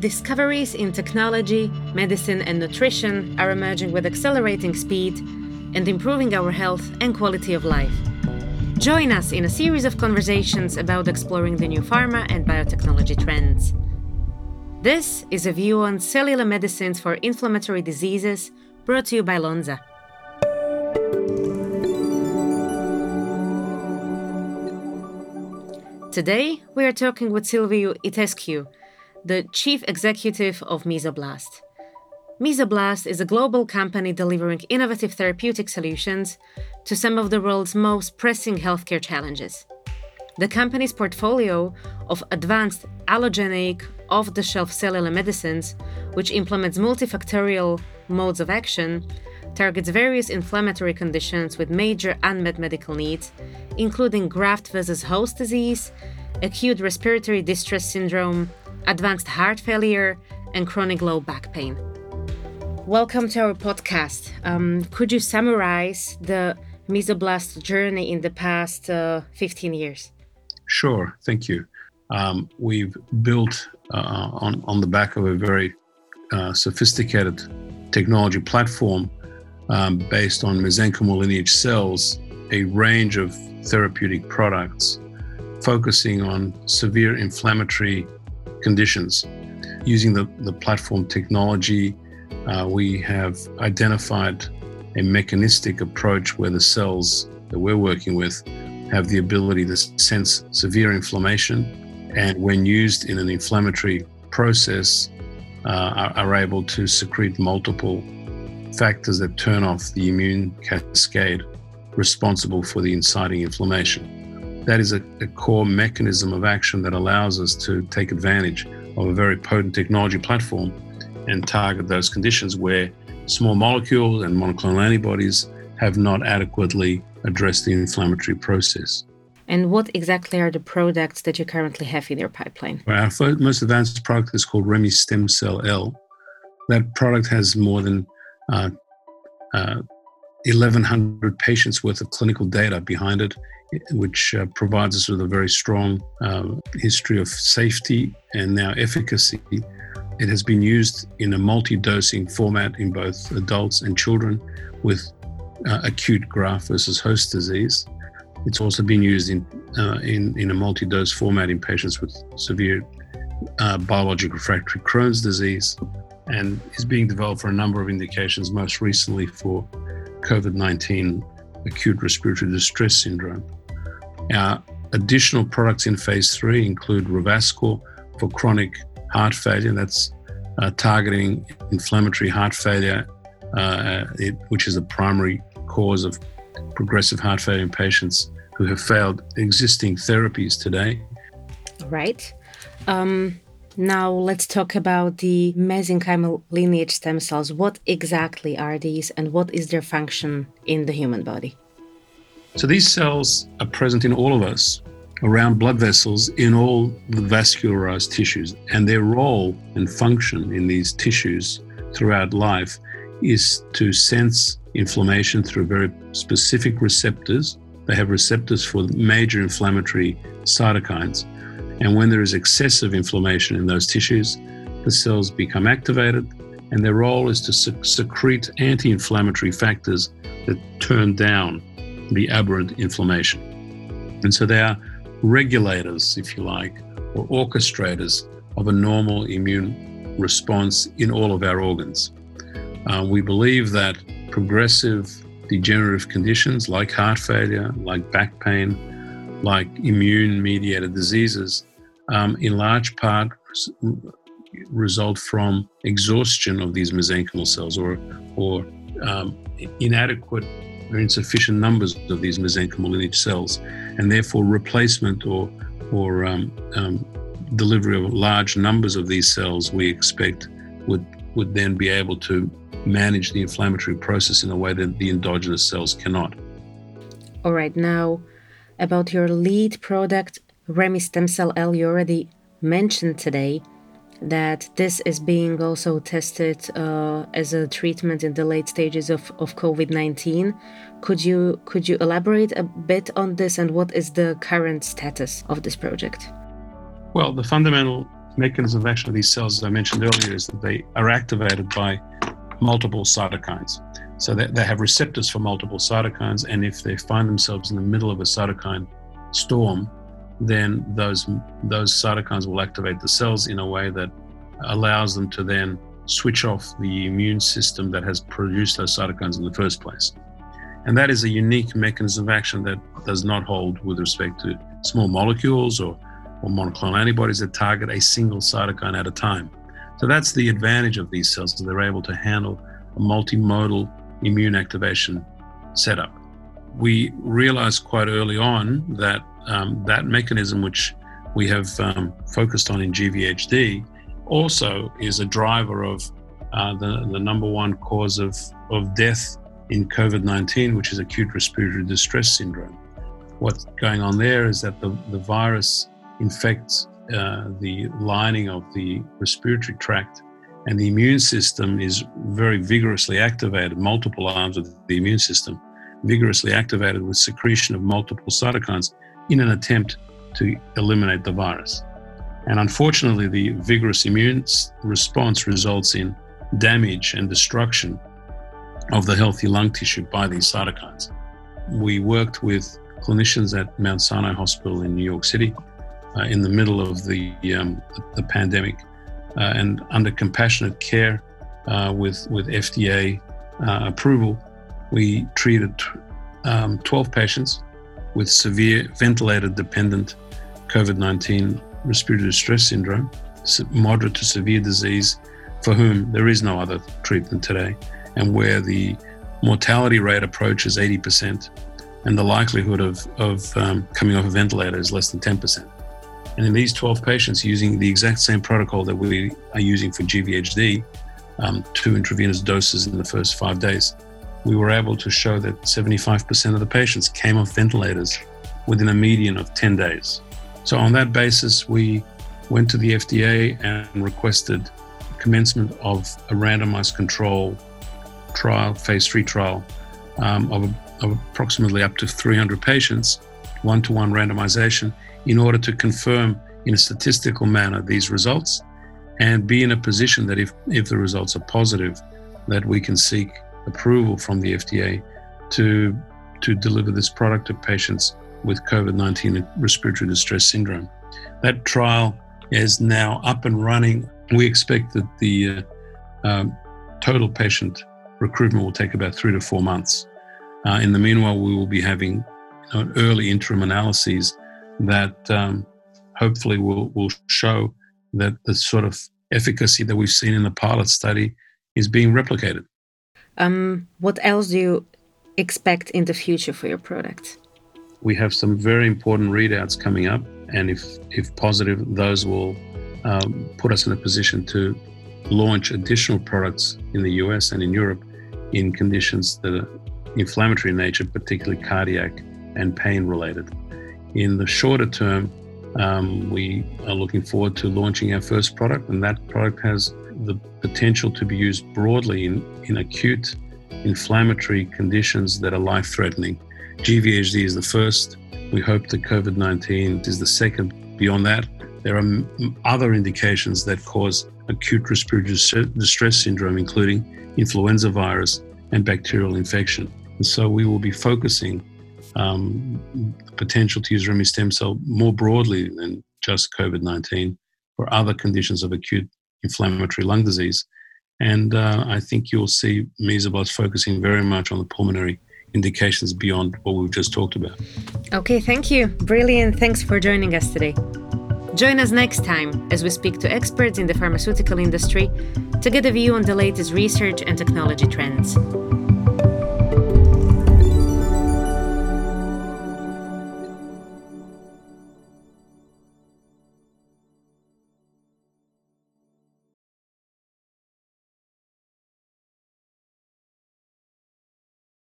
Discoveries in technology, medicine, and nutrition are emerging with accelerating speed and improving our health and quality of life. Join us in a series of conversations about exploring the new pharma and biotechnology trends. This is a view on cellular medicines for inflammatory diseases brought to you by Lonza. Today, we are talking with Silviu Itescu, the chief executive of Mesoblast. Mesoblast is a global company delivering innovative therapeutic solutions to some of the world's most pressing healthcare challenges. The company's portfolio of advanced allogeneic off the shelf cellular medicines, which implements multifactorial modes of action, targets various inflammatory conditions with major unmet medical needs, including graft versus host disease, acute respiratory distress syndrome, advanced heart failure, and chronic low back pain. Welcome to our podcast. Um, could you summarize the Mesoblast journey in the past uh, 15 years? Sure, thank you. Um, we've built uh, on, on the back of a very uh, sophisticated technology platform um, based on mesenchymal lineage cells, a range of therapeutic products focusing on severe inflammatory conditions. Using the, the platform technology, uh, we have identified a mechanistic approach where the cells that we're working with have the ability to sense severe inflammation and when used in an inflammatory process uh, are, are able to secrete multiple factors that turn off the immune cascade responsible for the inciting inflammation that is a, a, core mechanism of action that allows us to take advantage of a very potent technology platform and target those conditions where small molecules and monoclonal antibodies have not adequately addressed the inflammatory process. And what exactly are the products that you currently have in your pipeline? Well, our first, most advanced product is called Remestemcel-L. That product has more than uh, uh, 1,100 patients worth of clinical data behind it which uh, provides us with a very strong uh, history of safety and now efficacy. It has been used in a multi dosing format in both adults and children with uh, acute graft versus host disease. It's also been used in, uh, in, in, a multi dose format in patients with severe uh, biologic refractory Crohn's disease and is being developed for a number of indications, most recently for COVID 19 acute respiratory distress syndrome. Our additional products in phase three include Revascor for chronic heart failure. That's uh, targeting inflammatory heart failure, uh, it, which is the primary cause of progressive heart failure in patients who have failed existing therapies today. Right. Um, now let's talk about the mesenchymal lineage stem cells. What exactly are these, and what is their function in the human body? So these cells are present in all of us, around blood vessels, in all the vascularized tissues. And their role and function in these tissues throughout life is to sense inflammation through very specific receptors. They have receptors for major inflammatory cytokines. And when there is excessive inflammation in those tissues, the cells become activated, and their role is to secrete anti inflammatory factors that turn down the aberrant inflammation. And so they are regulators, if you like, or orchestrators of a normal immune response in all of our organs. Uh, we believe that progressive degenerative conditions like heart failure, like back pain, like immune mediated diseases, um, in large part result from exhaustion of these mesenchymal cells or, or um, inadequate or insufficient numbers of these mesenchymal lineage cells, and therefore replacement or or um, um, delivery of large numbers of these cells, we expect would would then be able to manage the inflammatory process in a way that the endogenous cells cannot. All right, now about your lead product, Remestemcel-L, you already mentioned today that this is being also tested uh, as a treatment in the late stages of, of COVID-19. Could you could you elaborate a bit on this and what is the current status of this project? Well, the fundamental mechanism of action of these cells, as I mentioned earlier, is that they are activated by multiple cytokines. So they, they have receptors for multiple cytokines, and if they find themselves in the middle of a cytokine storm, then those those cytokines will activate the cells in a way that allows them to then switch off the immune system that has produced those cytokines in the first place. And that is a unique mechanism of action that does not hold with respect to small molecules or, or monoclonal antibodies that target a single cytokine at a time. So that's the advantage of these cells, that they're able to handle a multimodal immune activation setup. We realized quite early on that um, that mechanism, which we have um, focused on in GVHD, also is a driver of uh, the, the number one cause of, of death in COVID 19, which is acute respiratory distress syndrome. What's going on there is that the, the virus infects uh, the lining of the respiratory tract, and the immune system is very vigorously activated, multiple arms of the immune system vigorously activated with secretion of multiple cytokines in an attempt to eliminate the virus. And unfortunately, the vigorous immune response results in damage and destruction of the healthy lung tissue by these cytokines. We worked with clinicians at Mount Sinai Hospital in New York City uh, in the middle of the, um, the pandemic and under compassionate care uh, with, with FDA uh, approval, we treated um, 12 patients with severe ventilator dependent COVID 19 respiratory distress syndrome, moderate to severe disease, for whom there is no other treatment today and where the mortality rate approaches 80% and the likelihood of, of um, coming off a ventilator is less than 10%. And in these 12 patients, using the exact same protocol that we are using for GVHD, um, two intravenous doses in the first five days, we were able to show that 75% of the patients came off ventilators within a median of 10 days. So, on that basis, we went to the FDA and requested commencement of a randomized control trial, phase three trial, um, of, of approximately up to 300 patients, one to one randomization, in order to confirm in a statistical manner these results and be in a position that if, if the results are positive, that we can seek approval from the FDA to, to deliver this product to patients with COVID 19 respiratory distress syndrome. That trial is now up and running. We expect that the uh, um, total patient recruitment will take about three to four months. Uh, in the meanwhile, we will be having you know, early interim analyses that um, hopefully will, will show that the sort of efficacy that we've seen in the pilot study is being replicated. Um, what else do you expect in the future for your product? We have some very important readouts coming up, and if if positive, those will um, put us in a position to launch additional products in the US and in Europe in conditions that are inflammatory in nature, particularly cardiac and pain related. In the shorter term, um, we are looking forward to launching our first product, and that product has the potential to be used broadly in, in acute inflammatory conditions that are life threatening. GVHD is the first. We hope that COVID 19 is the second. Beyond that, there are other indications that cause acute respiratory distress syndrome, including influenza virus and bacterial infection. And so we will be focusing um, potential to use remestemcel more broadly than just COVID 19 for other conditions of acute inflammatory lung disease. And uh, I think you'll see Mesoblast focusing very much on the pulmonary indications beyond what we've just talked about. Okay, thank you. Brilliant. Thanks for joining us today. Join us next time as we speak to experts in the pharmaceutical industry to get a view on the latest research and technology trends.